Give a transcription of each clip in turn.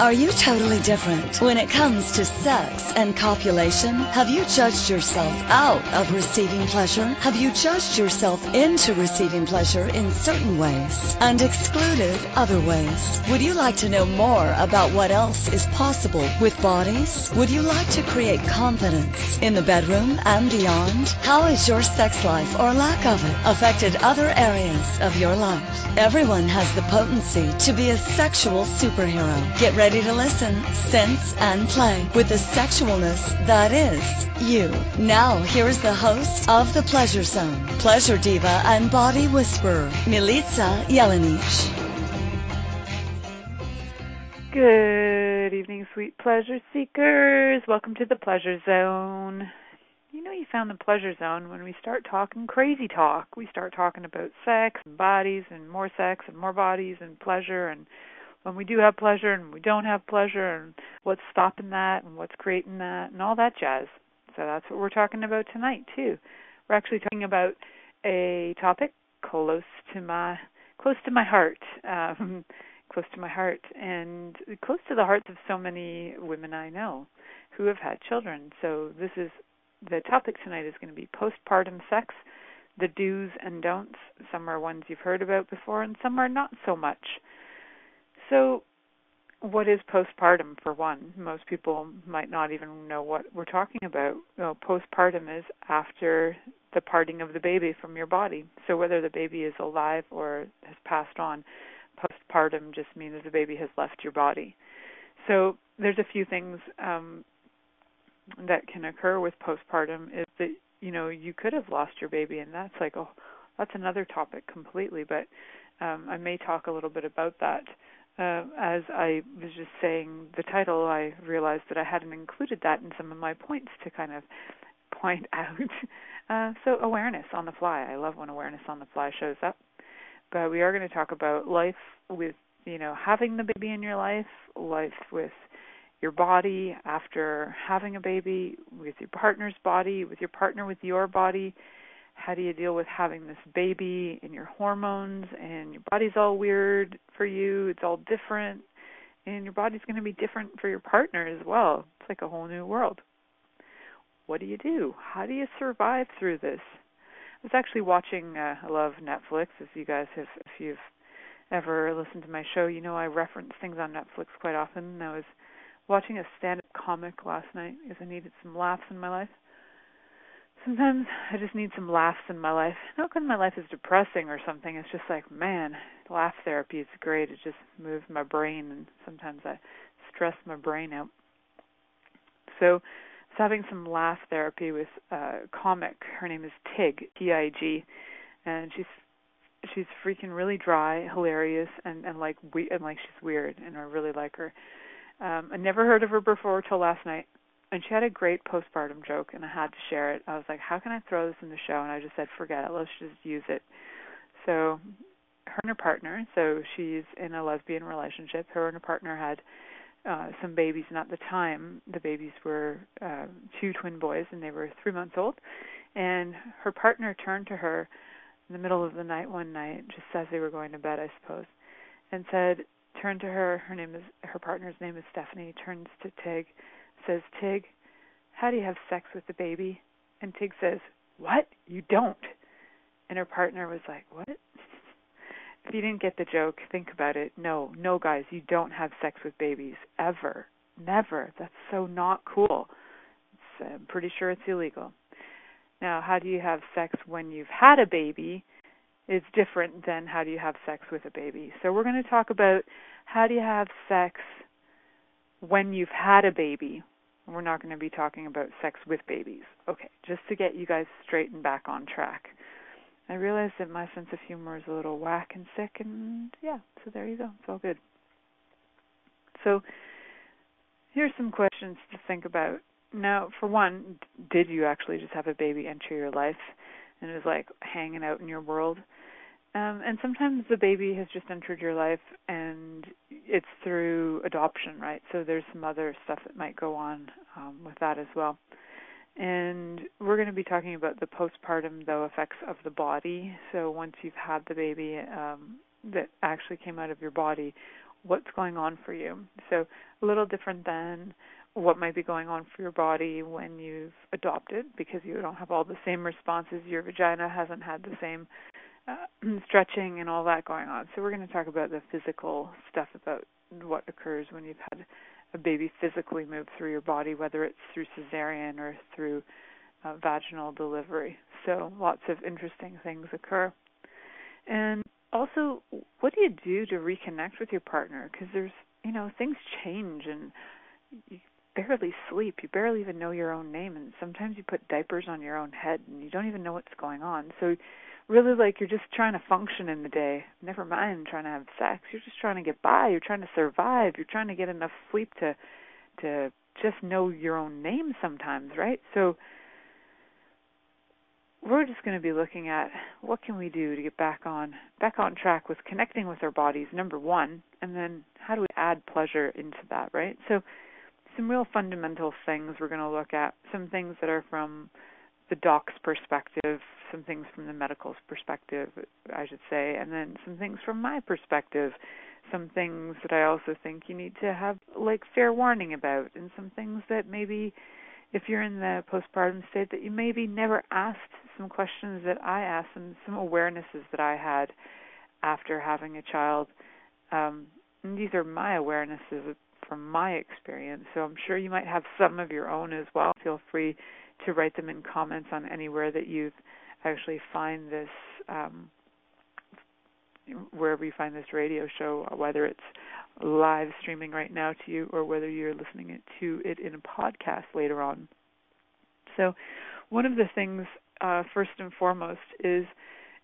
Are you totally different when it comes to sex and copulation? Have you judged yourself out of receiving pleasure? Have you judged yourself into receiving pleasure in certain ways and excluded other ways? Would you like to know more about what else is possible with bodies? Would you like to create confidence in the bedroom and beyond? How has your sex life or lack of it affected other areas of your life? Everyone has the potency to be a sexual superhero. Get ready to listen, sense, and play with the sexualness that is you. Now, here is the host of The Pleasure Zone, pleasure diva and body whisperer, Milica Jelenic. Good evening, sweet pleasure seekers. Welcome to the Pleasure Zone. You know, you found the pleasure zone when we start talking crazy talk. We start talking about sex and bodies and more sex and more bodies and pleasure and when we do have pleasure and we don't have pleasure and what's stopping that and what's creating that and all that jazz. So that's what we're talking about tonight too. We're actually talking about a topic close to my close to my heart. Um, close to my heart and close to the hearts of so many women I know who have had children. So this is the topic tonight is going to be postpartum sex, the do's and don'ts. Some are ones you've heard about before, and some are not so much. So, what is postpartum for one? Most people might not even know what we're talking about. Postpartum is after the parting of the baby from your body. So, whether the baby is alive or has passed on, postpartum just means the baby has left your body. So, there's a few things um, that can occur with postpartum is that you know you could have lost your baby and that's like oh that's another topic completely but um, I may talk a little bit about that uh, as I was just saying the title I realized that I hadn't included that in some of my points to kind of point out uh, so awareness on the fly I love when awareness on the fly shows up but we are going to talk about life with you know having the baby in your life life with your body after having a baby, with your partner's body, with your partner with your body. How do you deal with having this baby and your hormones and your body's all weird for you, it's all different, and your body's going to be different for your partner as well. It's like a whole new world. What do you do? How do you survive through this? I was actually watching uh, I love Netflix as you guys have if you've ever listened to my show, you know I reference things on Netflix quite often. and I was watching a stand-up comic last night because I needed some laughs in my life. Sometimes I just need some laughs in my life. Not because my life is depressing or something. It's just like, man, laugh therapy is great. It just moves my brain, and sometimes I stress my brain out. So, I was having some laugh therapy with a comic. Her name is Tig, T-I-G, and she's she's freaking really dry, hilarious, and and like we and like she's weird, and I really like her. Um, I never heard of her before till last night, and she had a great postpartum joke, and I had to share it. I was like, "How can I throw this in the show?" And I just said, "Forget it. Let's just use it." So, her and her partner. So she's in a lesbian relationship. Her and her partner had uh, some babies, and at the time, the babies were uh, two twin boys, and they were three months old. And her partner turned to her in the middle of the night one night, just as they were going to bed, I suppose, and said, turned to her. Her name is her partner's name is Stephanie. Turns to Tig, says, "Tig, how do you have sex with the baby?" And Tig says, "What? You don't?" And her partner was like, "What?" if you didn't get the joke, think about it. No, no, guys, you don't have sex with babies ever, never. That's so not cool. It's, I'm pretty sure it's illegal. Now, how do you have sex when you've had a baby? is different than how do you have sex with a baby. So we're going to talk about how do you have sex when you've had a baby. We're not going to be talking about sex with babies. Okay, just to get you guys straight and back on track. I realize that my sense of humor is a little whack and sick, and yeah, so there you go. It's all good. So here's some questions to think about. Now, for one, did you actually just have a baby enter your life? and it was like hanging out in your world. Um, and sometimes the baby has just entered your life and it's through adoption, right? So there's some other stuff that might go on um, with that as well. And we're going to be talking about the postpartum, though, effects of the body. So once you've had the baby um, that actually came out of your body, what's going on for you. So a little different than what might be going on for your body when you've adopted because you don't have all the same responses. Your vagina hasn't had the same uh, stretching and all that going on. So we're going to talk about the physical stuff about what occurs when you've had a baby physically move through your body, whether it's through cesarean or through uh, vaginal delivery. So lots of interesting things occur. And also, what do you do to reconnect with your partner? Because there's, you know, things change and you barely sleep. You barely even know your own name, and sometimes you put diapers on your own head and you don't even know what's going on. So, really, like you're just trying to function in the day. Never mind trying to have sex. You're just trying to get by. You're trying to survive. You're trying to get enough sleep to to just know your own name sometimes, right? So we're just going to be looking at what can we do to get back on back on track with connecting with our bodies number 1 and then how do we add pleasure into that right so some real fundamental things we're going to look at some things that are from the doc's perspective some things from the medical's perspective I should say and then some things from my perspective some things that I also think you need to have like fair warning about and some things that maybe if you're in the postpartum state that you maybe never asked some questions that I asked and some awarenesses that I had after having a child. Um, and these are my awarenesses from my experience. So I'm sure you might have some of your own as well. Feel free to write them in comments on anywhere that you actually find this um, wherever you find this radio show, whether it's live streaming right now to you or whether you're listening to it in a podcast later on. So, one of the things, uh, first and foremost, is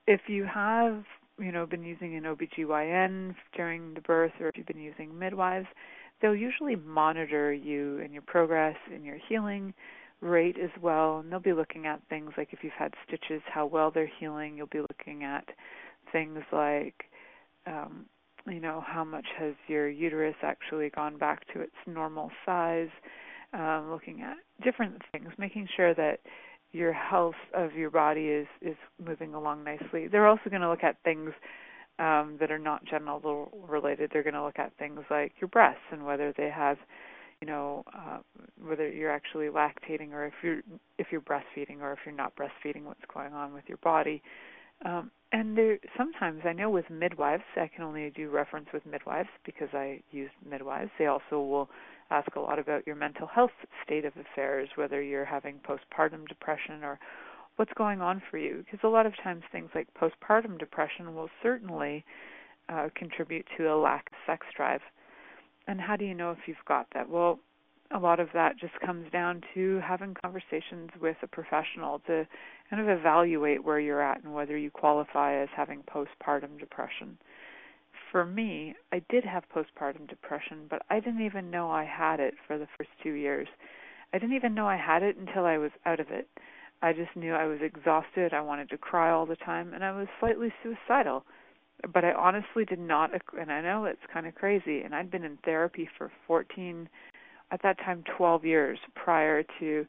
if you have you know been using an OBGYN during the birth or if you've been using midwives, they'll usually monitor you and your progress and your healing rate as well. And they'll be looking at things like if you've had stitches, how well they're healing. You'll be looking at things like um, you know how much has your uterus actually gone back to its normal size um, looking at different things making sure that your health of your body is is moving along nicely they're also going to look at things um, that are not genital related they're going to look at things like your breasts and whether they have you know uh, whether you're actually lactating or if you're if you're breastfeeding or if you're not breastfeeding what's going on with your body um, and there sometimes I know with midwives, I can only do reference with midwives because I use midwives. They also will ask a lot about your mental health state of affairs, whether you're having postpartum depression or what's going on for you. Because a lot of times things like postpartum depression will certainly uh, contribute to a lack of sex drive. And how do you know if you've got that? Well, a lot of that just comes down to having conversations with a professional to kind of evaluate where you're at and whether you qualify as having postpartum depression. For me, I did have postpartum depression, but I didn't even know I had it for the first two years. I didn't even know I had it until I was out of it. I just knew I was exhausted, I wanted to cry all the time, and I was slightly suicidal. But I honestly did not, and I know it's kind of crazy, and I'd been in therapy for 14 at that time 12 years prior to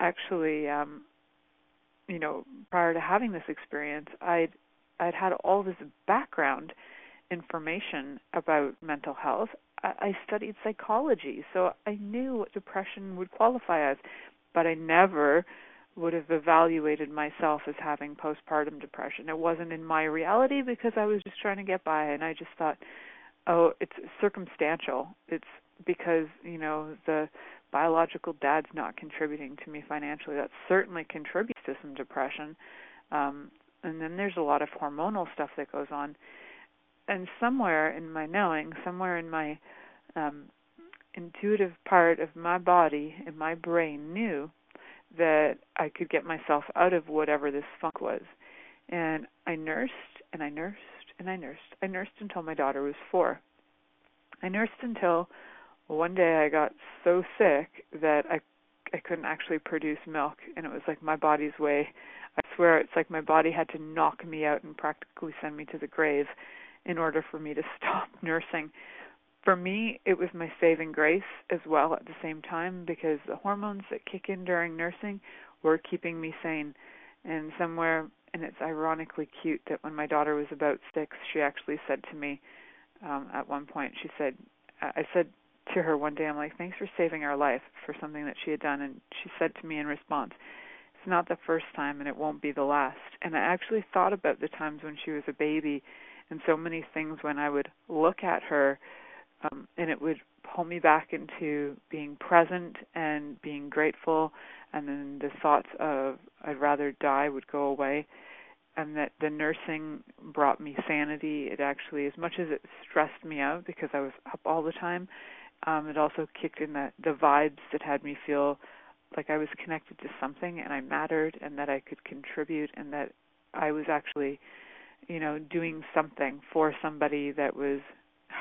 actually um you know prior to having this experience i'd i'd had all this background information about mental health. I, I studied psychology so i knew what depression would qualify as but i never would have evaluated myself as having postpartum depression. It wasn't in my reality because i was just trying to get by and i just thought oh it's circumstantial. It's because you know the biological dad's not contributing to me financially. That certainly contributes to some depression. Um and then there's a lot of hormonal stuff that goes on. And somewhere in my knowing somewhere in my um intuitive part of my body and my brain knew that I could get myself out of whatever this funk was and I nursed and I nursed and I nursed I nursed until my daughter was 4 I nursed until one day I got so sick that I I couldn't actually produce milk and it was like my body's way. I swear it's like my body had to knock me out and practically send me to the grave in order for me to stop nursing. For me, it was my saving grace as well at the same time because the hormones that kick in during nursing were keeping me sane. And somewhere, and it's ironically cute that when my daughter was about six, she actually said to me, um, at one point. She said, I said to her one day, I'm like, thanks for saving our life for something that she had done. And she said to me in response, it's not the first time and it won't be the last. And I actually thought about the times when she was a baby and so many things when I would look at her um, and it would pull me back into being present and being grateful and then the thoughts of I'd rather die would go away and that the nursing brought me sanity. It actually, as much as it stressed me out because I was up all the time, um, it also kicked in the the vibes that had me feel like I was connected to something and I mattered and that I could contribute and that I was actually, you know, doing something for somebody that was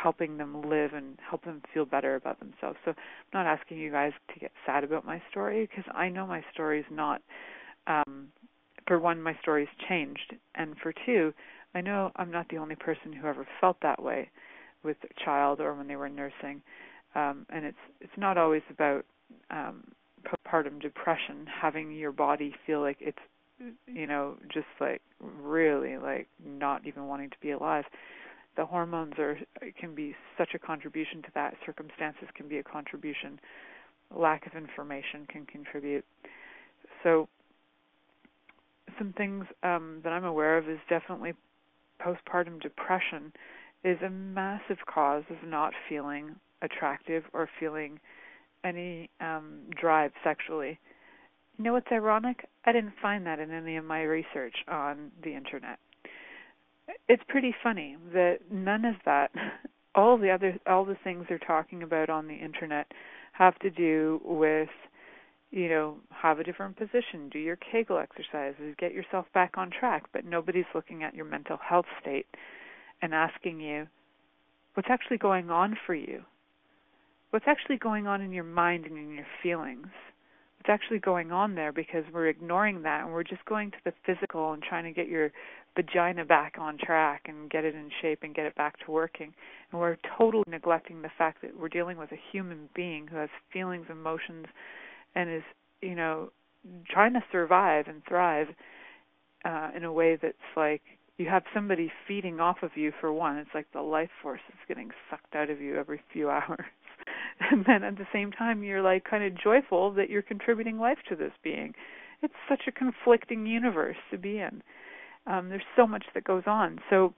helping them live and help them feel better about themselves. So I'm not asking you guys to get sad about my story because I know my story is not um for one, my story's changed, and for two, I know I'm not the only person who ever felt that way with a child or when they were nursing. Um, and it's it's not always about um, postpartum depression, having your body feel like it's you know just like really like not even wanting to be alive. The hormones are can be such a contribution to that. Circumstances can be a contribution. Lack of information can contribute. So some things um, that I'm aware of is definitely postpartum depression is a massive cause of not feeling attractive or feeling any um, drive sexually. You know what's ironic? I didn't find that in any of my research on the internet. It's pretty funny that none of that, all the other, all the things they're talking about on the internet, have to do with you know, have a different position, do your Kegel exercises, get yourself back on track, but nobody's looking at your mental health state and asking you what's actually going on for you. What's actually going on in your mind and in your feelings? What's actually going on there because we're ignoring that and we're just going to the physical and trying to get your vagina back on track and get it in shape and get it back to working. And we're totally neglecting the fact that we're dealing with a human being who has feelings, emotions, and is you know trying to survive and thrive uh in a way that's like you have somebody feeding off of you for one it's like the life force is getting sucked out of you every few hours and then at the same time you're like kind of joyful that you're contributing life to this being it's such a conflicting universe to be in um there's so much that goes on so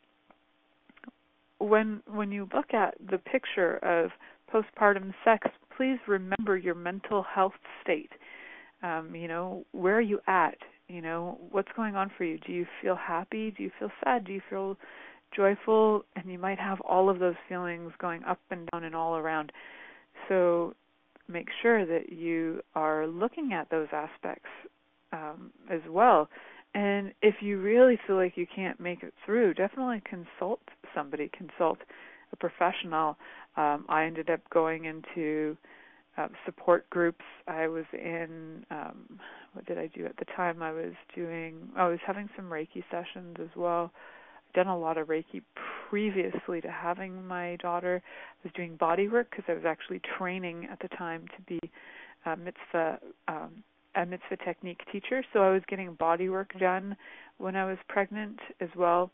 when when you look at the picture of postpartum sex please remember your mental health state. Um, you know, where are you at? You know, what's going on for you? Do you feel happy? Do you feel sad? Do you feel joyful? And you might have all of those feelings going up and down and all around. So make sure that you are looking at those aspects um, as well. And if you really feel like you can't make it through, definitely consult somebody, consult a professional um, I ended up going into uh, support groups. I was in um, what did I do at the time? I was doing I was having some Reiki sessions as well. Done a lot of Reiki previously to having my daughter. I was doing body work because I was actually training at the time to be a mitzvah um, a mitzvah technique teacher. So I was getting body work done when I was pregnant as well.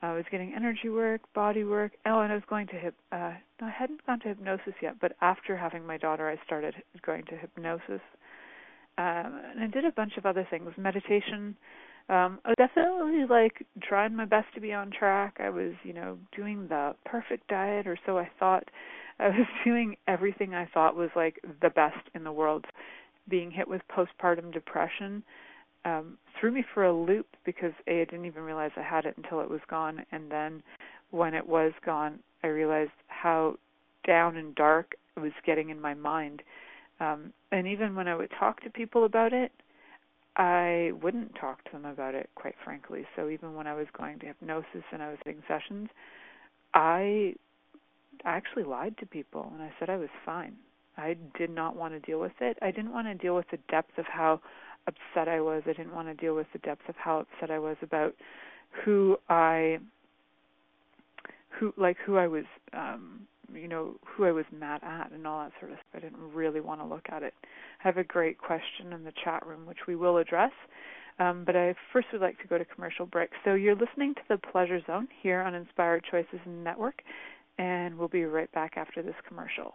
I was getting energy work, body work. Oh, and I was going to hip. Uh, no, I hadn't gone to hypnosis yet, but after having my daughter, I started going to hypnosis. Um, and I did a bunch of other things, meditation. Um, I definitely like trying my best to be on track. I was, you know, doing the perfect diet, or so I thought. I was doing everything I thought was like the best in the world. Being hit with postpartum depression um, threw me for a loop because a I didn't even realize I had it until it was gone, and then when it was gone, I realized how down and dark it was getting in my mind. Um, and even when I would talk to people about it, I wouldn't talk to them about it, quite frankly. So even when I was going to hypnosis and I was doing sessions, I I actually lied to people and I said I was fine. I did not want to deal with it. I didn't want to deal with the depth of how upset I was. I didn't want to deal with the depth of how upset I was about who I who like who I was um you know who I was mad at and all that sort of stuff. I didn't really want to look at it. I have a great question in the chat room which we will address. Um, but I first would like to go to commercial break. So you're listening to the Pleasure Zone here on Inspired Choices Network, and we'll be right back after this commercial.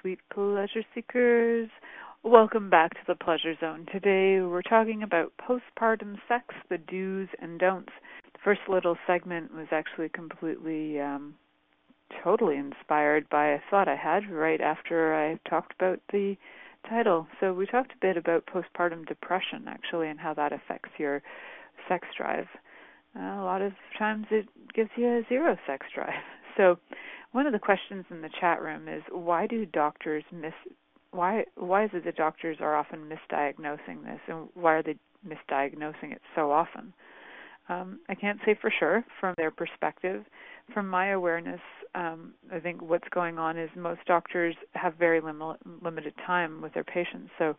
Sweet pleasure seekers. Welcome back to the Pleasure Zone. Today we're talking about postpartum sex, the do's and don'ts. The first little segment was actually completely, um, totally inspired by a thought I had right after I talked about the title. So we talked a bit about postpartum depression, actually, and how that affects your sex drive. Uh, a lot of times it gives you a zero sex drive. So one of the questions in the chat room is why do doctors miss why why is it that doctors are often misdiagnosing this and why are they misdiagnosing it so often? Um, I can't say for sure from their perspective. From my awareness, um, I think what's going on is most doctors have very lim- limited time with their patients. So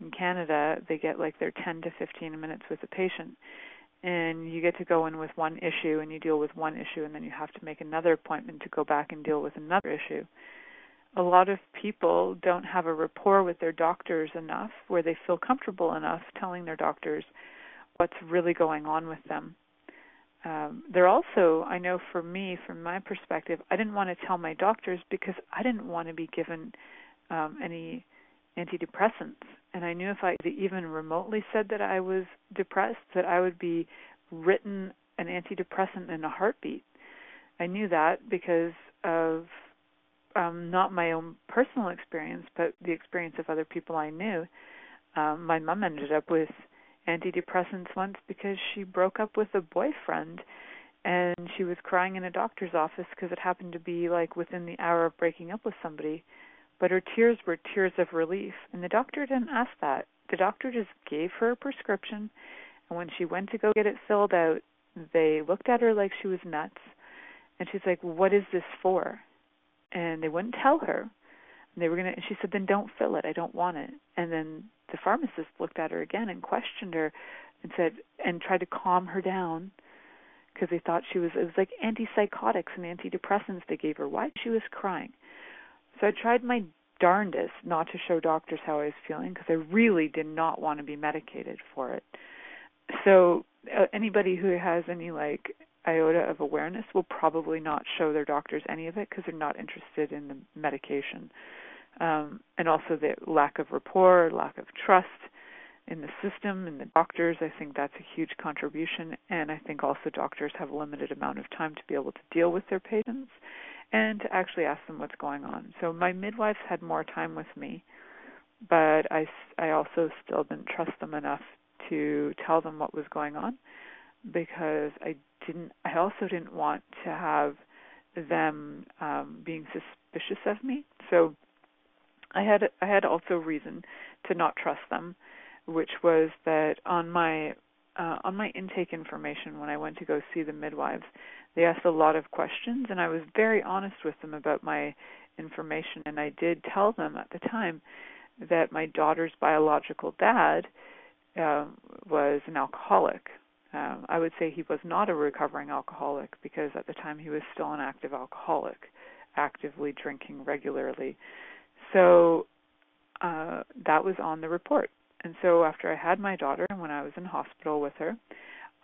in Canada, they get like their 10 to 15 minutes with a patient and you get to go in with one issue and you deal with one issue and then you have to make another appointment to go back and deal with another issue. A lot of people don't have a rapport with their doctors enough where they feel comfortable enough telling their doctors what's really going on with them. Um, they're also, I know for me, from my perspective, I didn't want to tell my doctors because I didn't want to be given um, any antidepressants and I knew if I even remotely said that I was depressed, that I would be written an antidepressant in a heartbeat. I knew that because of um, not my own personal experience, but the experience of other people I knew. Um, my mom ended up with antidepressants once because she broke up with a boyfriend and she was crying in a doctor's office because it happened to be like within the hour of breaking up with somebody but her tears were tears of relief. And the doctor didn't ask that. The doctor just gave her a prescription, and when she went to go get it filled out, they looked at her like she was nuts. And she's like, "What is this for?" And they wouldn't tell her. And they were gonna. And she said, "Then don't fill it. I don't want it." And then the pharmacist looked at her again and questioned her, and said, and tried to calm her down because they thought she was. It was like antipsychotics and antidepressants they gave her. Why she was crying? So I tried my darndest not to show doctors how I was feeling because I really did not want to be medicated for it. So uh, anybody who has any like iota of awareness will probably not show their doctors any of it because they're not interested in the medication. Um, and also the lack of rapport, lack of trust. in the system and the doctors. I think that's a huge contribution, and I think also doctors have a limited amount of time to be able to deal with their patients and to actually ask them what's going on. So my midwives had more time with me, but I I also still didn't trust them enough to tell them what was going on because I didn't. I also didn't want to have them um, being suspicious of me. So I had I had also reason to not trust them, which was that on my uh, on my intake information when I went to go see the midwives, they asked a lot of questions, and I was very honest with them about my information, and I did tell them at the time that my daughter's biological dad uh, was an alcoholic. Um, I would say he was not a recovering alcoholic because at the time he was still an active alcoholic, actively drinking regularly. So uh, that was on the report. And so after I had my daughter, and when I was in hospital with her,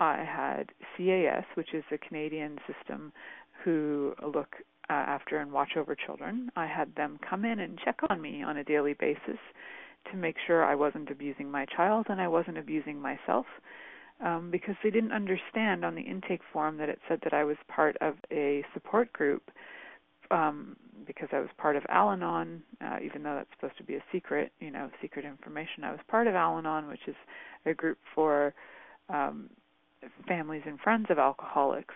I had CAS, which is a Canadian system who look uh, after and watch over children. I had them come in and check on me on a daily basis to make sure I wasn't abusing my child and I wasn't abusing myself. Um, because they didn't understand on the intake form that it said that I was part of a support group um, because I was part of Al Anon, uh, even though that's supposed to be a secret, you know, secret information. I was part of Al Anon, which is a group for um, families and friends of alcoholics.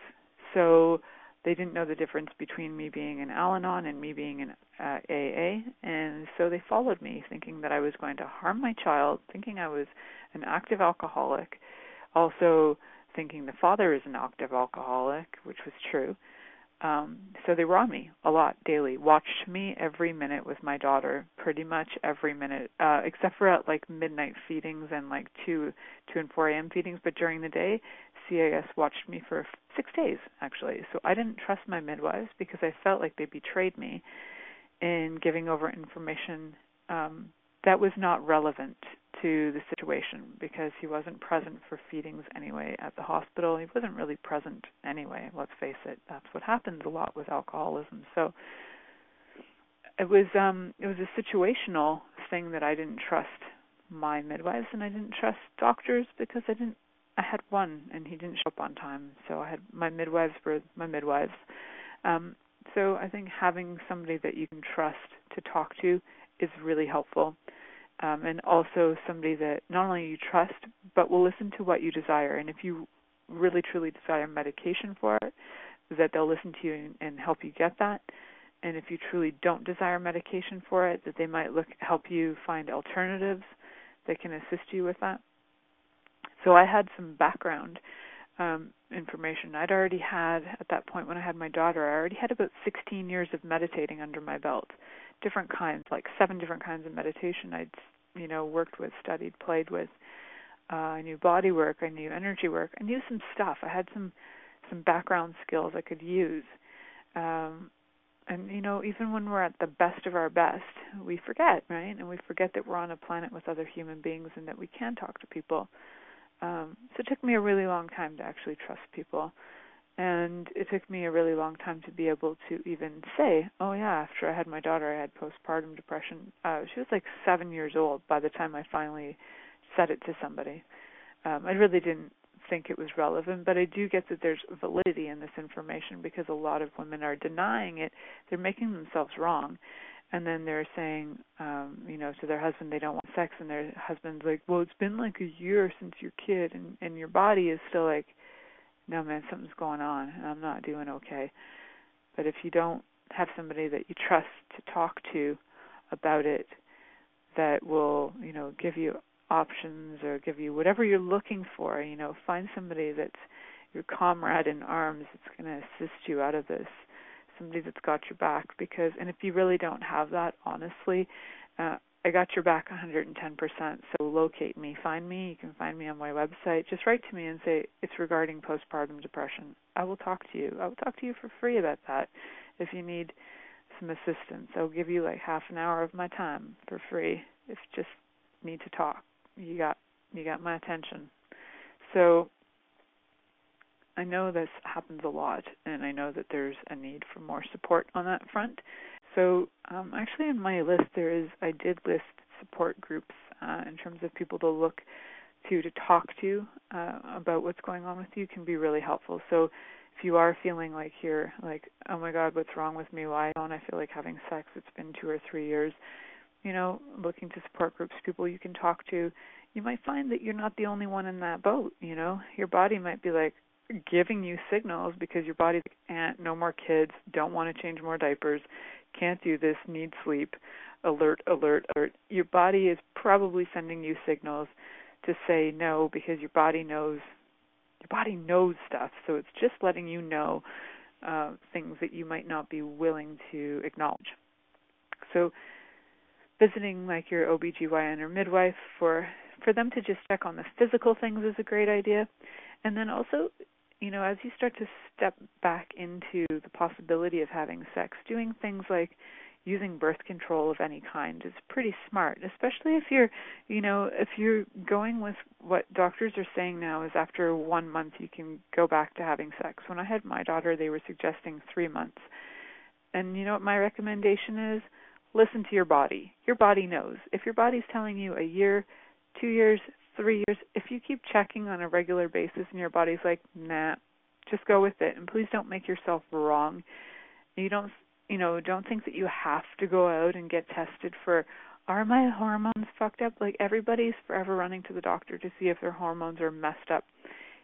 So they didn't know the difference between me being an Al-Anon and me being an uh, AA, and so they followed me, thinking that I was going to harm my child, thinking I was an active alcoholic, also thinking the father is an active alcoholic, which was true. Um, so they were on me a lot daily, watched me every minute with my daughter, pretty much every minute, uh, except for at like midnight feedings and like two, two and four a.m. feedings. But during the day, CAS watched me for six days actually. So I didn't trust my midwives because I felt like they betrayed me in giving over information um, that was not relevant to the situation because he wasn't present for feedings anyway at the hospital. He wasn't really present anyway, let's face it. That's what happens a lot with alcoholism. So it was um it was a situational thing that I didn't trust my midwives and I didn't trust doctors because I didn't I had one and he didn't show up on time. So I had my midwives were my midwives. Um so I think having somebody that you can trust to talk to is really helpful um, and also somebody that not only you trust but will listen to what you desire. And if you really truly desire medication for it, that they'll listen to you and, and help you get that. And if you truly don't desire medication for it, that they might look help you find alternatives that can assist you with that. So I had some background um, information. I'd already had at that point when I had my daughter, I already had about 16 years of meditating under my belt different kinds, like seven different kinds of meditation I'd you know worked with, studied, played with. Uh, I knew body work, I knew energy work, I knew some stuff. I had some some background skills I could use. Um, and you know, even when we're at the best of our best, we forget, right? And we forget that we're on a planet with other human beings and that we can talk to people. Um, so it took me a really long time to actually trust people and it took me a really long time to be able to even say, "Oh yeah, after I had my daughter, I had postpartum depression." Uh, she was like seven years old by the time I finally said it to somebody. Um, I really didn't think it was relevant, but I do get that there's validity in this information because a lot of women are denying it. They're making themselves wrong, and then they're saying, um, you know, to their husband they don't want sex, and their husband's like, "Well, it's been like a year since your kid," and and your body is still like no man, something's going on and I'm not doing okay. But if you don't have somebody that you trust to talk to about it that will, you know, give you options or give you whatever you're looking for, you know, find somebody that's your comrade in arms that's going to assist you out of this, somebody that's got your back because and if you really don't have that honestly, uh, I got your back 110%. So locate me, find me. You can find me on my website. Just write to me and say it's regarding postpartum depression. I will talk to you. I will talk to you for free about that. If you need some assistance, I'll give you like half an hour of my time for free. If you just need to talk, you got you got my attention. So I know this happens a lot, and I know that there's a need for more support on that front. So um, actually, in my list there is I did list support groups uh, in terms of people to look to to talk to uh, about what's going on with you can be really helpful. So if you are feeling like you're like, oh my God, what's wrong with me? Why don't I feel like having sex? It's been two or three years. You know, looking to support groups, people you can talk to. You might find that you're not the only one in that boat. You know, your body might be like giving you signals because your body's like, eh, no more kids, don't want to change more diapers, can't do this, need sleep, alert, alert, alert. Your body is probably sending you signals to say no because your body knows your body knows stuff. So it's just letting you know uh, things that you might not be willing to acknowledge. So visiting like your OBGYN or midwife for for them to just check on the physical things is a great idea. And then also you know as you start to step back into the possibility of having sex doing things like using birth control of any kind is pretty smart, especially if you're, you know, if you're going with what doctors are saying now is after one month you can go back to having sex. When I had my daughter, they were suggesting three months. And you know what my recommendation is? Listen to your body. Your body knows. If your body's telling you a year, two years, three years, if you keep checking on a regular basis and your body's like, nah, just go with it. And please don't make yourself wrong. You don't you know, don't think that you have to go out and get tested for are my hormones fucked up? Like everybody's forever running to the doctor to see if their hormones are messed up.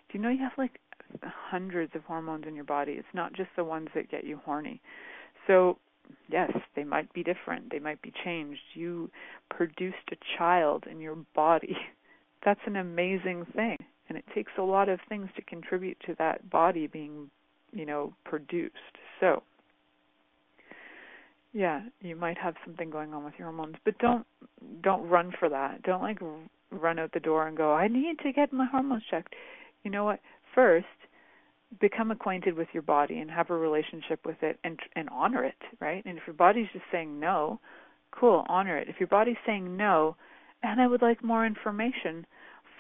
Do you know you have like hundreds of hormones in your body? It's not just the ones that get you horny. So, yes, they might be different. They might be changed. You produced a child in your body. That's an amazing thing. And it takes a lot of things to contribute to that body being, you know, produced. So, yeah, you might have something going on with your hormones, but don't don't run for that. Don't like run out the door and go, "I need to get my hormones checked." You know what? First, become acquainted with your body and have a relationship with it and and honor it, right? And if your body's just saying no, cool, honor it. If your body's saying no, and I would like more information,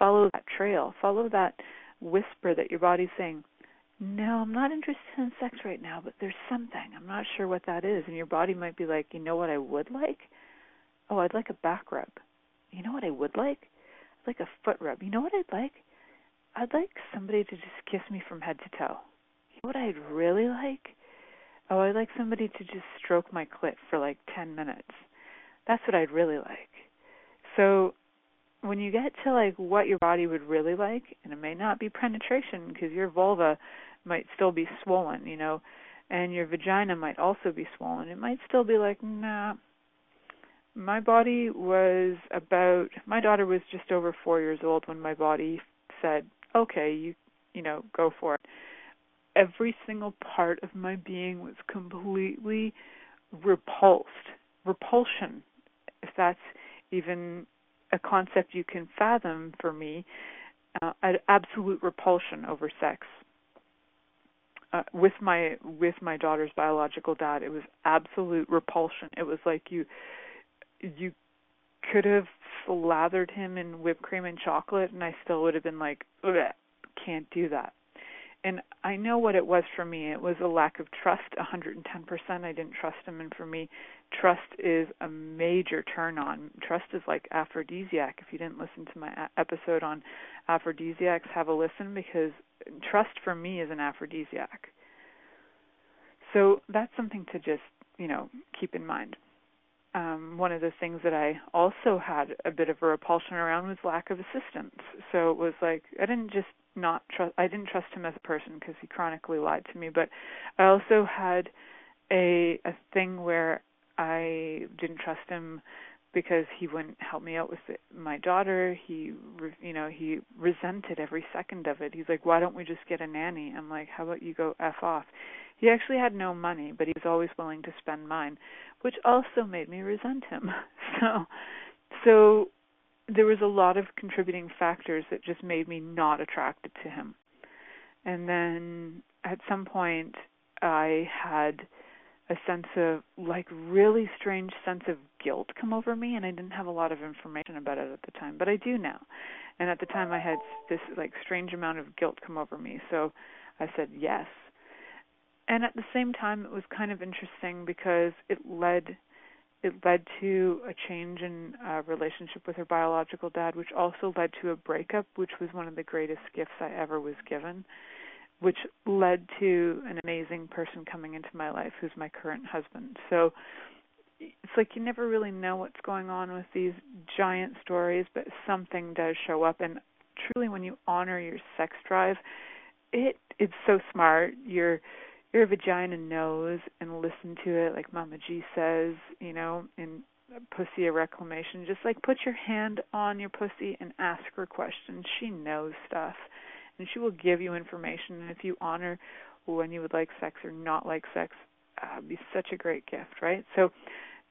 follow that trail. Follow that whisper that your body's saying, no, I'm not interested in sex right now, but there's something. I'm not sure what that is. And your body might be like, you know what I would like? Oh, I'd like a back rub. You know what I would like? I'd like a foot rub. You know what I'd like? I'd like somebody to just kiss me from head to toe. You know what I'd really like? Oh, I'd like somebody to just stroke my clit for like 10 minutes. That's what I'd really like. So when you get to like what your body would really like, and it may not be penetration because your vulva might still be swollen, you know, and your vagina might also be swollen. It might still be like, nah. My body was about my daughter was just over 4 years old when my body said, "Okay, you you know, go for it." Every single part of my being was completely repulsed. Repulsion, if that's even a concept you can fathom for me, uh, an absolute repulsion over sex. Uh, with my with my daughter's biological dad, it was absolute repulsion. It was like you you could have slathered him in whipped cream and chocolate, and I still would have been like, can't do that and I know what it was for me. It was a lack of trust, 110%. I didn't trust him, and for me, trust is a major turn on. Trust is like aphrodisiac. If you didn't listen to my episode on aphrodisiacs, have a listen because trust for me is an aphrodisiac. So that's something to just, you know, keep in mind. Um, one of the things that I also had a bit of a repulsion around was lack of assistance. So it was like I didn't just not trust I didn't trust him as a person because he chronically lied to me, but I also had a a thing where I didn't trust him because he wouldn't help me out with it. my daughter. He, re, you know, he resented every second of it. He's like, "Why don't we just get a nanny?" I'm like, "How about you go f off?" He actually had no money, but he was always willing to spend mine, which also made me resent him. So, so there was a lot of contributing factors that just made me not attracted to him. And then at some point I had a sense of like really strange sense of guilt come over me and I didn't have a lot of information about it at the time, but I do now. And at the time I had this like strange amount of guilt come over me. So I said yes. And at the same time it was kind of interesting because it led it led to a change in uh, relationship with her biological dad, which also led to a breakup, which was one of the greatest gifts I ever was given, which led to an amazing person coming into my life who's my current husband. So it's like you never really know what's going on with these giant stories, but something does show up. And truly, when you honor your sex drive, it it's so smart. You're your vagina knows and listen to it, like Mama Gena says, you know, in pussy a reclamation. Just like put your hand on your pussy and ask her questions. She knows stuff, and she will give you information. And if you honor when you would like sex or not like sex, uh, be such a great gift, right? So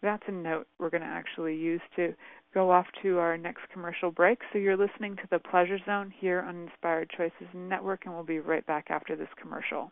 that's a note we're going to actually use to go off to our next commercial break. So you're listening to the Pleasure Zone here on Inspired Choices Network, and we'll be right back after this commercial.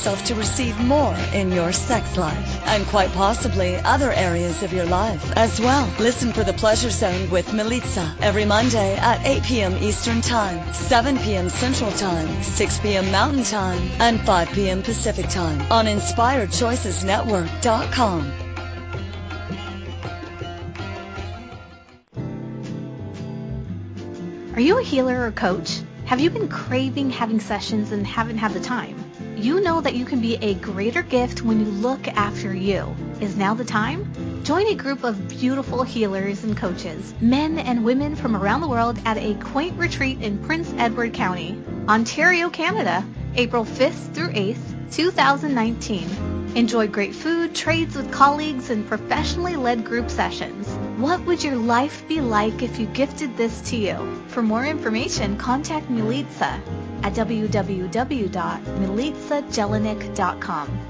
yourself to receive more in your sex life and quite possibly other areas of your life as well. Listen for the Pleasure Zone with Milica every Monday at 8 p.m. Eastern Time, 7 p.m. Central Time, 6 p.m. Mountain Time, and 5 p.m. Pacific Time on InspiredChoicesNetwork.com. Are you a healer or coach? Have you been craving having sessions and haven't had the time? You know that you can be a greater gift when you look after you. Is now the time? Join a group of beautiful healers and coaches, men and women from around the world at a quaint retreat in Prince Edward County, Ontario, Canada, April 5th through 8th, 2019. Enjoy great food, trades with colleagues, and professionally led group sessions. What would your life be like if you gifted this to you? For more information, contact Milica at www.milicajelenic.com.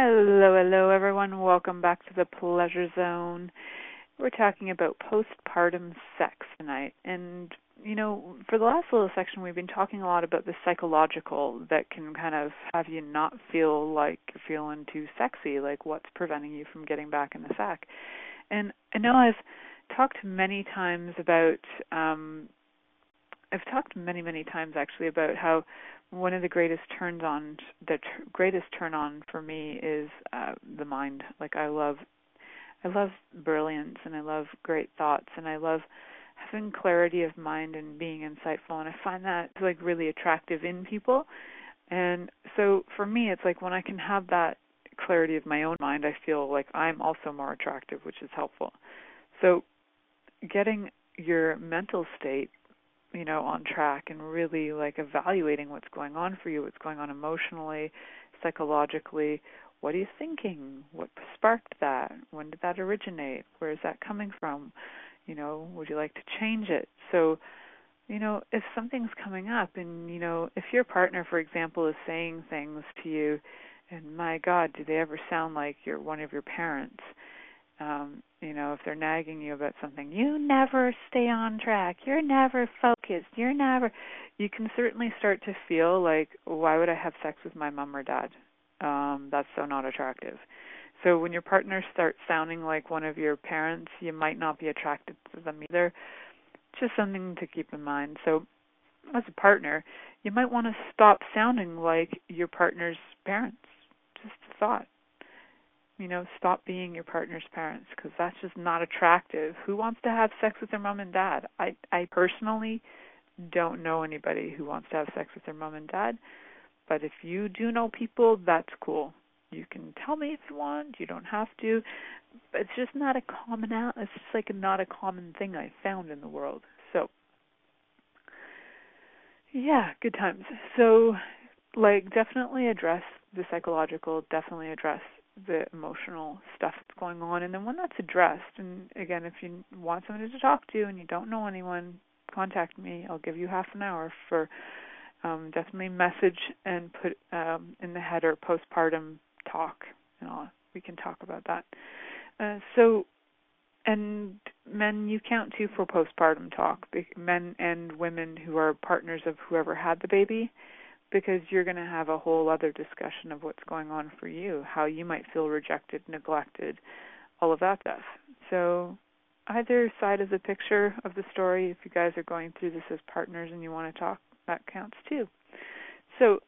Hello, hello, everyone. Welcome back to the Pleasure Zone. We're talking about postpartum sex tonight. And, you know, for the last little section, we've been talking a lot about the psychological that can kind of have you not feel like you're feeling too sexy, like what's preventing you from getting back in the sack. And I know I've talked many times about, um, I've talked many, many times actually about how one of the greatest turns on the t- greatest turn on for me is uh the mind. Like i love i love brilliance and i love great thoughts and i love having clarity of mind and being insightful. And i find that like really attractive in people. And so for me it's like when i can have that clarity of my own mind i feel like i'm also more attractive which is helpful. So getting your mental state you know on track and really like evaluating what's going on for you what's going on emotionally psychologically. What are you thinking? What sparked that? When did that originate? Where is that coming from? You know would you like to change it? So you know if something's coming up and you know if your partner for example is saying things to you and my god do they ever sound like you're one of your parents um, you know, if they're nagging you about something, you never stay on track, you're never focused, you're never you can certainly start to feel like, why would I have sex with my mom or dad? Um, that's so not attractive. So when your partner starts sounding like one of your parents, you might not be attracted to them either. Just something to keep in mind. So as a partner, you might want to stop sounding like your partner's parents. Just a thought you know, stop being your partner's parents because that's just not attractive. Who wants to have sex with their mom and dad? I I personally don't know anybody who wants to have sex with their mom and dad. But if you do know people, that's cool. You can tell me if you want. You don't have to. But it's just not a common out. It's just like not a common thing I found in the world. So, yeah, good times. So, like, definitely address the psychological. Definitely address the emotional stuff that's going on. And then when that's addressed, and again, if you want somebody to talk to and you don't know anyone, contact me. I'll give you half an hour for um, definitely message and put um, in the header postpartum talk. You know, we can talk about that. Uh, so, and men, you count too for postpartum talk. Men and women who are partners of whoever had the baby, because you're going to have a whole other discussion of what's going on for you, how you might feel rejected, neglected, all of that stuff. So, either side of the picture of the story, if you guys are going through this as partners and you want to talk, that counts too. So,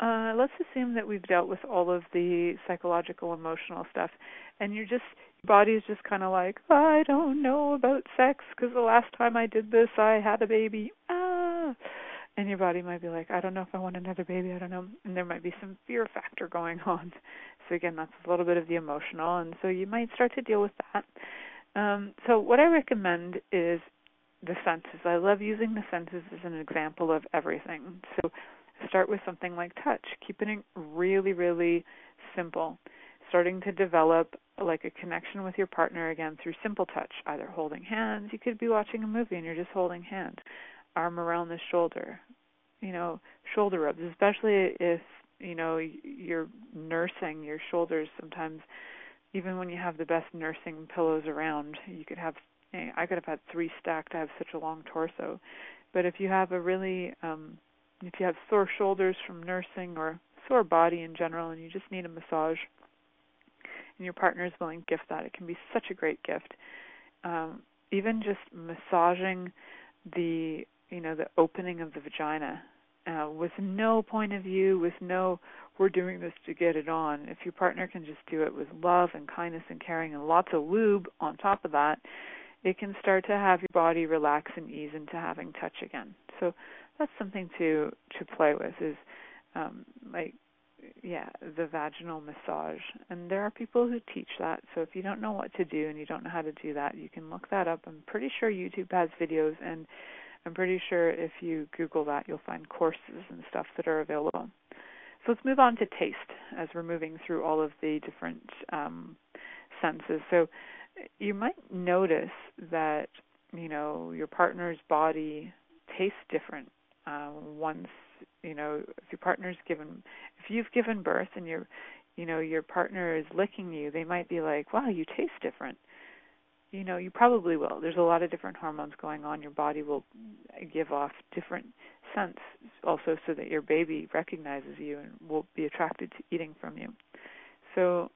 uh, let's assume that we've dealt with all of the psychological, emotional stuff, and you're just your body is just kind of like, I don't know about sex because the last time I did this, I had a baby. Ah, and your body might be like, I don't know if I want another baby. I don't know, and there might be some fear factor going on. So again, that's a little bit of the emotional, and so you might start to deal with that. Um, so what I recommend is the senses. I love using the senses as an example of everything. So start with something like touch. Keep it really, really simple. Starting to develop like a connection with your partner again through simple touch, either holding hands. You could be watching a movie and you're just holding hands, arm around the shoulder, you know, shoulder rubs, especially if you know you're nursing your shoulders. Sometimes, even when you have the best nursing pillows around, you could have. I could have had three stacked. I have such a long torso, but if you have a really um if you have sore shoulders from nursing or sore body in general and you just need a massage and your partner is willing to gift that, it can be such a great gift. Um, even just massaging the you know the opening of the vagina uh, with no point of view, with no we're doing this to get it on. If your partner can just do it with love and kindness and caring and lots of lube on top of that, it can start to have your body relax and ease into having touch again. So that's something to to play with is um like yeah the vaginal massage and there are people who teach that so if you don't know what to do and you don't know how to do that you can look that up i'm pretty sure youtube has videos and i'm pretty sure if you google that you'll find courses and stuff that are available. So let's move on to taste as we're moving through all of the different um senses. So you might notice that you know your partner's body tastes different uh, once you know if your partner's given if you've given birth and your you know your partner is licking you they might be like wow you taste different you know you probably will. There's a lot of different hormones going on. Your body will give off different scents also so that your baby recognizes you and will be attracted to eating from you. So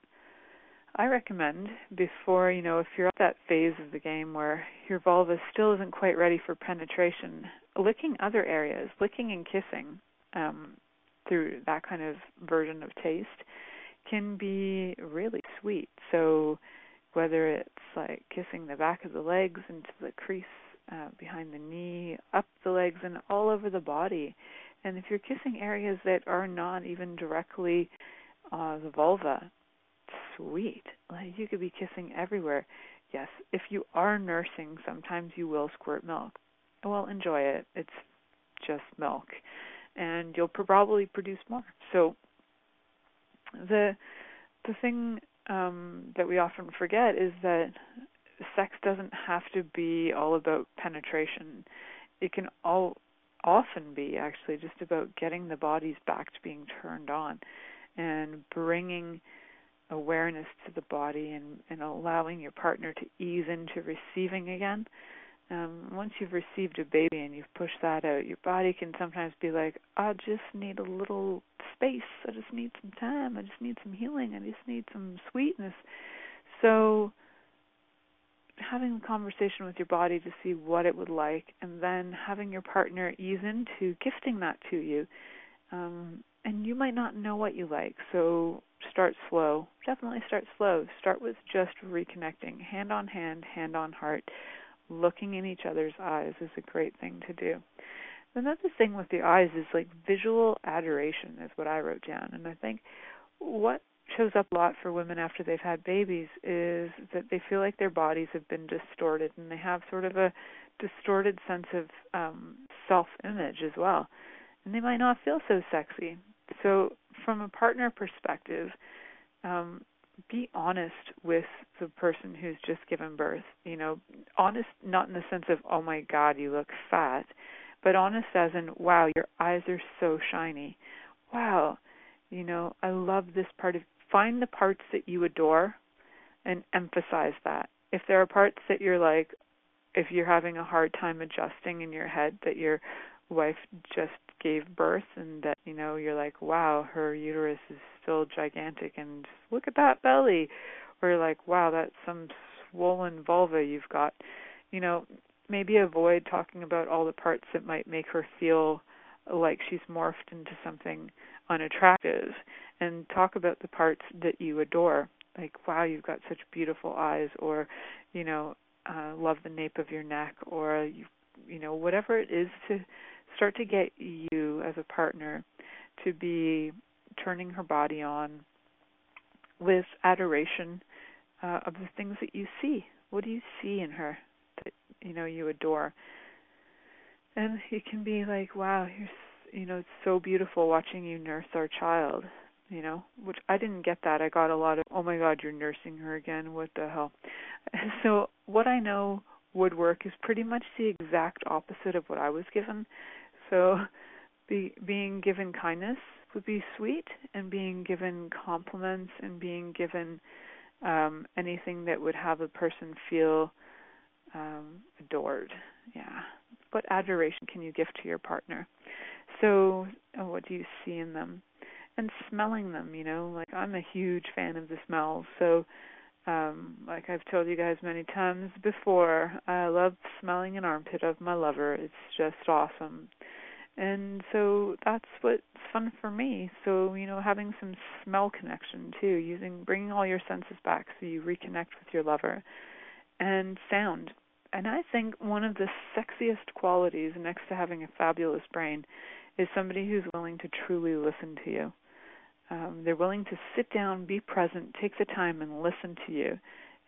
I recommend before, you know, if you're at that phase of the game where your vulva still isn't quite ready for penetration, licking other areas, licking and kissing um, through that kind of version of taste can be really sweet. So whether it's like kissing the back of the legs into the crease uh, behind the knee, up the legs, and all over the body. And if you're kissing areas that are not even directly uh, the vulva, sweet. Like you could be kissing everywhere. Yes, if you are nursing, sometimes you will squirt milk. Well, enjoy it. It's just milk, and you'll probably produce more. So the the thing um, that we often forget is that sex doesn't have to be all about penetration. It can all often be actually just about getting the bodies back to being turned on and bringing awareness to the body and, and allowing your partner to ease into receiving again. Um, once you've received a baby and you've pushed that out, your body can sometimes be like, I just need a little space. I just need some time. I just need some healing. I just need some sweetness. So, having a conversation with your body to see what it would like, and then having your partner ease into gifting that to you. Um, and you might not know what you like. So start slow. Definitely start slow. Start with just reconnecting, hand on hand, hand on heart. Looking in each other's eyes is a great thing to do. Another thing with the eyes is like visual adoration is what I wrote down. And I think what shows up a lot for women after they've had babies is that they feel like their bodies have been distorted and they have sort of a distorted sense of um self image as well. And they might not feel so sexy. So from a partner perspective, um, be honest with the person who's just given birth. You know, honest not in the sense of, oh my God, you look fat, but honest as in, wow, your eyes are so shiny. Wow, you know, I love this part of. Find the parts that you adore, and emphasize that. If there are parts that you're like, if you're having a hard time adjusting in your head that your wife just gave birth and that you know you're like wow her uterus is still gigantic and look at that belly. Or you're like wow that's some swollen vulva you've got. You know maybe avoid talking about all the parts that might make her feel like she's morphed into something unattractive and talk about the parts that you adore. Like wow you've got such beautiful eyes or you know uh love the nape of your neck or you you know whatever it is to start to get you as a partner to be turning her body on with adoration uh, of the things that you see. What do you see in her that you know you adore? And it can be like, wow, you're you know, it's so beautiful watching you nurse our child. You know, which I didn't get that. I got a lot of, oh my God, you're nursing her again. What the hell? So what I know would work is pretty much the exact opposite of what I was given. So, be, being given kindness would be sweet, and being given compliments and being given um, anything that would have a person feel um, adored. Yeah. What adoration can you give to your partner? So, oh, what do you see in them? And smelling them, you know, like I'm a huge fan of the smells. So, um, like I've told you guys many times before, I love smelling an armpit of my lover. It's just awesome. And so that's what's fun for me. So, you know, having some smell connection too, using bringing all your senses back so you reconnect with your lover. And sound. And I think one of the sexiest qualities next to having a fabulous brain is somebody who's willing to truly listen to you um, they're willing to sit down, be present, take the time, and listen to you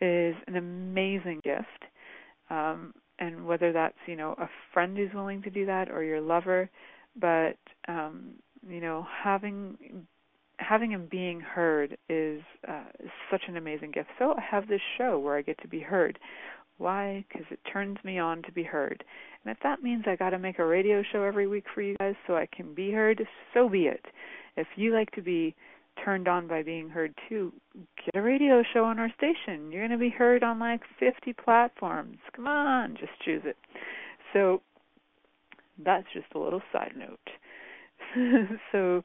is an amazing gift. Um, and whether that's you know a friend who's willing to do that or your lover, but um, you know having having and being heard is, uh, is such an amazing gift. So I have this show where I get to be heard. Why? Because it turns me on to be heard. And if that means I got to make a radio show every week for you guys so I can be heard, so be it. If you like to be turned on by being heard too, get a radio show on our station. You're going to be heard on like 50 platforms. Come on, just choose it. So that's just a little side note. so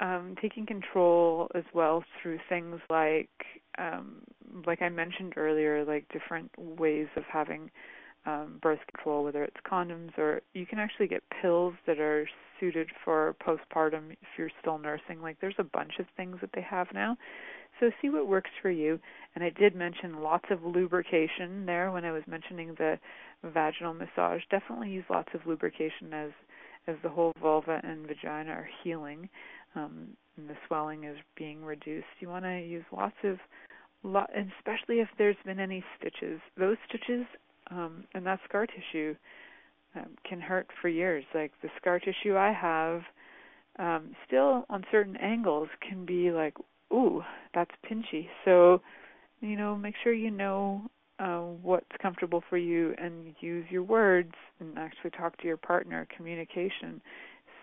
um, taking control as well through things like um, like I mentioned earlier, like different ways of having um, birth control, whether it's condoms or you can actually get pills that are suited for postpartum if you're still nursing. Like there's a bunch of things that they have now. So see what works for you. And I did mention lots of lubrication there when I was mentioning the vaginal massage. Definitely use lots of lubrication as as the whole vulva and vagina are healing um, and the swelling is being reduced. You want to use lots of lot, especially if there's been any stitches. Those stitches um, and that scar tissue um, can hurt for years. Like the scar tissue I have, um, still on certain angles can be like, ooh, that's pinchy. So, you know, make sure you know uh, what's comfortable for you and use your words and actually talk to your partner. Communication,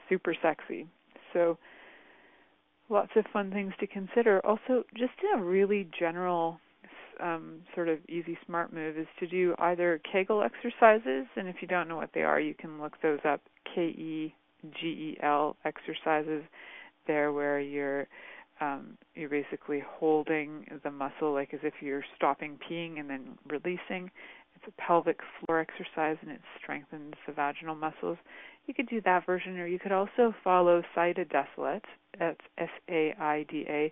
super sexy. So, lots of fun things to consider. Also, just a really general um, sort of easy smart move is to do either Kegel exercises, and if you don't know what they are, you can look those up. K E G E L exercises. There, where you're um, you're basically holding the muscle like as if you're stopping peeing and then releasing. Pelvic floor exercise and it strengthens the vaginal muscles. You could do that version, or you could also follow Saida Desilets. That's S A I D A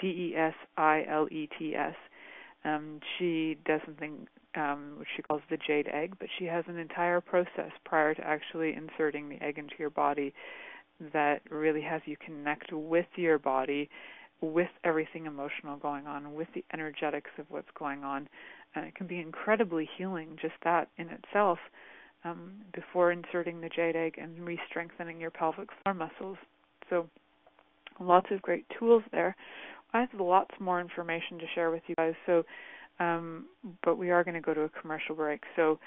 D E S I L E T S. Um, she does something um, which she calls the jade egg, but she has an entire process prior to actually inserting the egg into your body that really has you connect with your body, with everything emotional going on, with the energetics of what's going on. And it can be incredibly healing, just that in itself, um, before inserting the jade egg and re strengthening your pelvic floor muscles. So, lots of great tools there. I have lots more information to share with you guys. So, um, but we are going to go to a commercial break. So,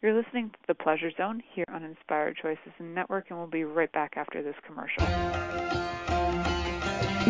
you're listening to the Pleasure Zone here on Inspired Choices Network, and we'll be right back after this commercial.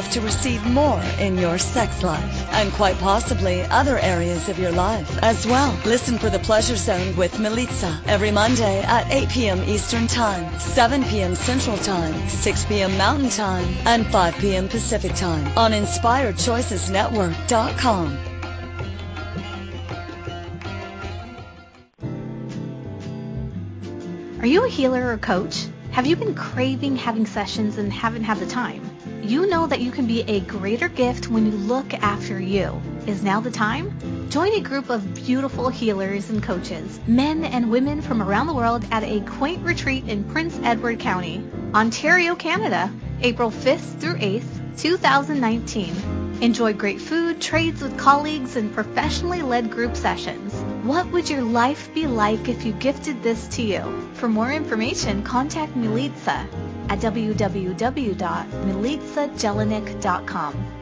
to receive more in your sex life and quite possibly other areas of your life as well. Listen for the Pleasure Zone with Milica every Monday at 8 p.m. Eastern Time, 7 p.m. Central Time, 6 p.m. Mountain Time, and 5 p.m. Pacific Time on InspiredChoicesNetwork.com. Are you a healer or coach? Have you been craving having sessions and haven't had the time? You know that you can be a greater gift when you look after you. Is now the time? Join a group of beautiful healers and coaches, men and women from around the world at a quaint retreat in Prince Edward County, Ontario, Canada, April 5th through 8th, 2019. Enjoy great food, trades with colleagues, and professionally led group sessions. What would your life be like if you gifted this to you? For more information, contact Milica at www.milicajelenic.com.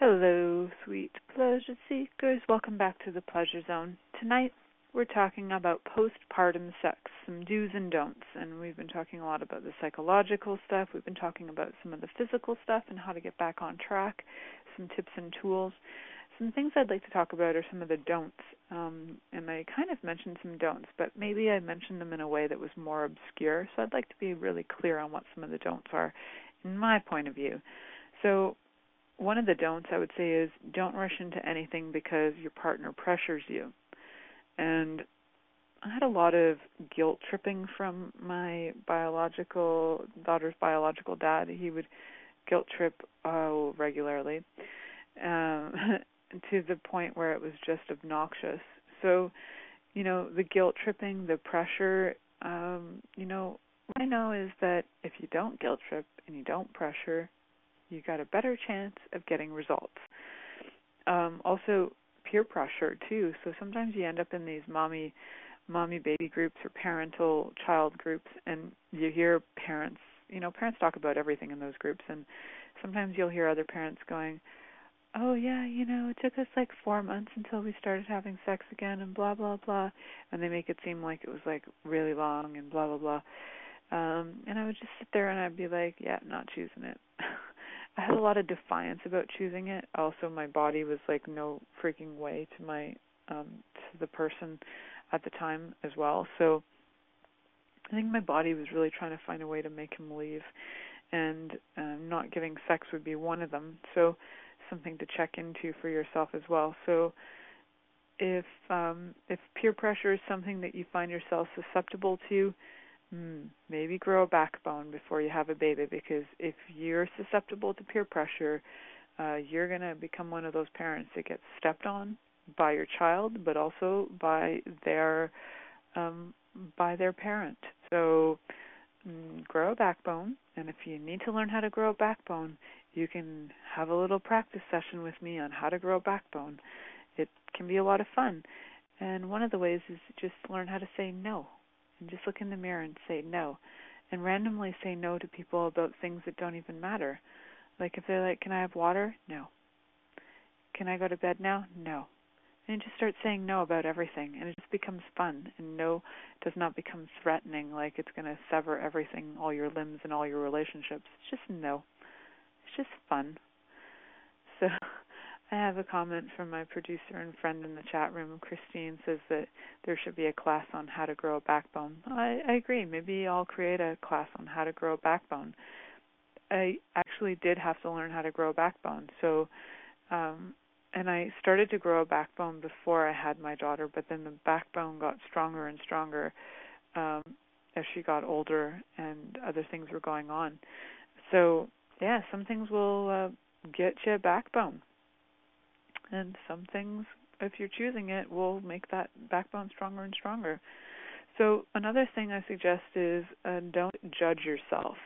Hello, sweet pleasure seekers. Welcome back to the Pleasure Zone. Tonight we're talking about postpartum sex, some do's and don'ts. And we've been talking a lot about the psychological stuff. We've been talking about some of the physical stuff and how to get back on track, some tips and tools. Some things I'd like to talk about are some of the don'ts. Um, and I kind of mentioned some don'ts, but maybe I mentioned them in a way that was more obscure. So I'd like to be really clear on what some of the don'ts are in my point of view. So one of the don'ts I would say is don't rush into anything because your partner pressures you. And I had a lot of guilt tripping from my biological daughter's biological dad. He would guilt trip oh regularly, um, to the point where it was just obnoxious. So, you know, the guilt tripping, the pressure. Um, you know, what I know is that if you don't guilt trip and you don't pressure, you got a better chance of getting results. Um, also, peer pressure too. So sometimes you end up in these mommy, mommy baby groups or parental child groups, and you hear parents. You know, parents talk about everything in those groups, and sometimes you'll hear other parents going, "Oh yeah, you know, it took us like four months until we started having sex again, and blah blah blah," and they make it seem like it was like really long and blah blah blah. Um, and I would just sit there and I'd be like, "Yeah, not choosing it." I had a lot of defiance about choosing it. Also, my body was like no freaking way to my um to the person at the time as well. So I think my body was really trying to find a way to make him leave, and um, not giving sex would be one of them. So something to check into for yourself as well. So if um if peer pressure is something that you find yourself susceptible to, Hmm, maybe grow a backbone before you have a baby because if you're susceptible to peer pressure, uh, you're going to become one of those parents that gets stepped on by your child, but also by their um, by their parent. So mm, grow a backbone, and if you need to learn how to grow a backbone, you can have a little practice session with me on how to grow a backbone. It can be a lot of fun. And one of the ways is just learn how to say no. And just look in the mirror and say no. And randomly say no to people about things that don't even matter. Like if they're like, Can I have water? No. Can I go to bed now? No. And just start saying no about everything and it just becomes fun and no does not become threatening like it's gonna sever everything, all your limbs and all your relationships. It's just no. It's just fun. So I have a comment from my producer and friend in the chat room. Christine says that there should be a class on how to grow a backbone. I, I agree. Maybe I'll create a class on how to grow a backbone. I actually did have to learn how to grow a backbone. So, um, and I started to grow a backbone before I had my daughter, but then the backbone got stronger and stronger um, as she got older and other things were going on. So, yeah, some things will uh, get you a backbone and some things if you're choosing it will make that backbone stronger and stronger. So another thing i suggest is uh, don't judge yourself.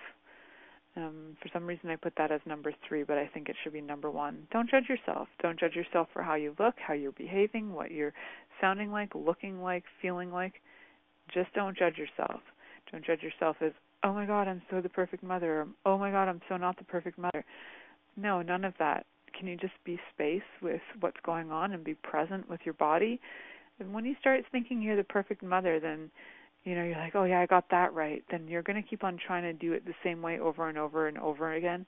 Um, for some reason i put that as number three but i think it should be number one. Don't judge yourself. Don't judge yourself for how you look how you're behaving what you're sounding like looking like feeling like. Just don't judge yourself. Don't judge yourself as oh my god i'm so the perfect mother or oh my god i'm so not the perfect mother. No none of that. Can you just be space what's going on and be present with your body? And when you start thinking you're the perfect mother, then you know you're like, oh yeah, I got that right. Then you're going to keep on trying to do it the same way over and over and over again,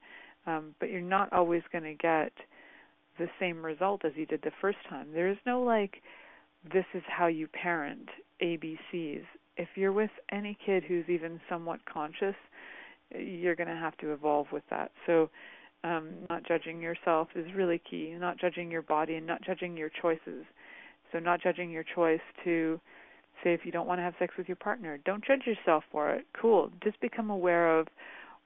um, but you're not always going to get the same result as you did the first time. There is no like, this is how you parent ABCs. If you're with any kid who's even somewhat conscious, you're going to have to evolve with that. So um, not judging yourself is really key. Not judging your body and not judging your choices. So not judging your choice to say if you don't want to have sex with your partner, don't judge yourself for it. Cool. Just become aware of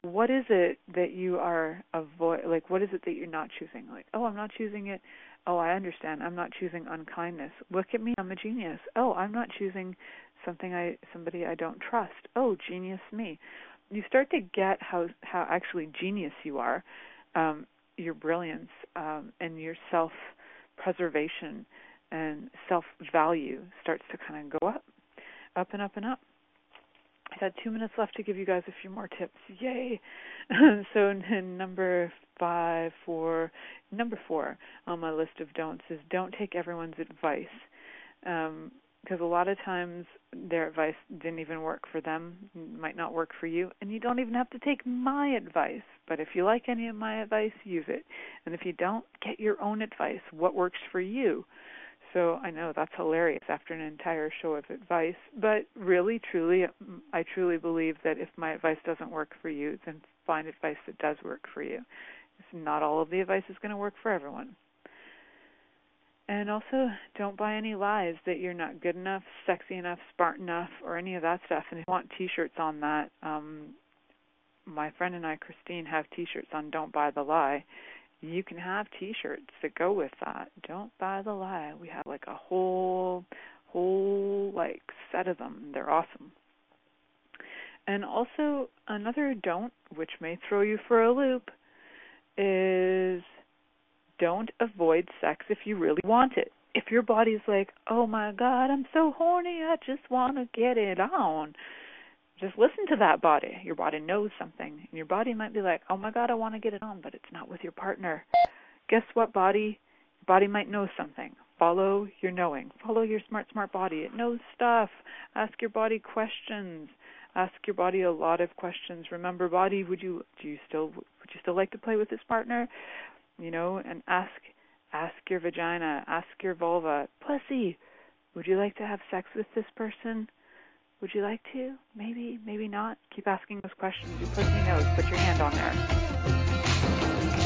what is it that you are avoid like what is it that you're not choosing? Like, oh, I'm not choosing it. Oh, I understand. I'm not choosing unkindness. Look at me. I'm a genius. Oh, I'm not choosing something I somebody I don't trust. Oh, genius me. You start to get how how actually genius you are um, your brilliance um, and your self preservation and self value starts to kind of go up, up and up and up. I've got two minutes left to give you guys a few more tips. Yay! so number five, four, number four on my list of don'ts is don't take everyone's advice. Um, because a lot of times their advice didn't even work for them, might not work for you, and you don't even have to take my advice. But if you like any of my advice, use it. And if you don't, get your own advice. What works for you? So I know that's hilarious after an entire show of advice, but really, truly, I truly believe that if my advice doesn't work for you, then find advice that does work for you. It's Not all of the advice is going to work for everyone. And also, don't buy any lies that you're not good enough, sexy enough, smart enough, or any of that stuff. And if you want T-shirts on that, um, my friend and I, Christine, have T-shirts on "Don't Buy the Lie." You can have T-shirts that go with that. Don't buy the lie. We have like a whole, whole like set of them. They're awesome. And also another don't, which may throw you for a loop, is don't avoid sex if you really want it. If your body's like, oh my God, I'm so horny, I just want to get it on, just listen to that body. Your body knows something. And your body might be like, oh my God, I want to get it on, but it's not with your partner. Guess what, body? Your body might know something. Follow your knowing. Follow your smart, smart body. It knows stuff. Ask your body questions. Ask your body a lot of questions. Remember, body, would you do you still would you still like to play with this partner? You know, and ask ask your vagina, ask your vulva, pussy, would you like to have sex with this person? Would you like to? Maybe, maybe not. Keep asking those questions. Your pussy knows. Put your hand on there.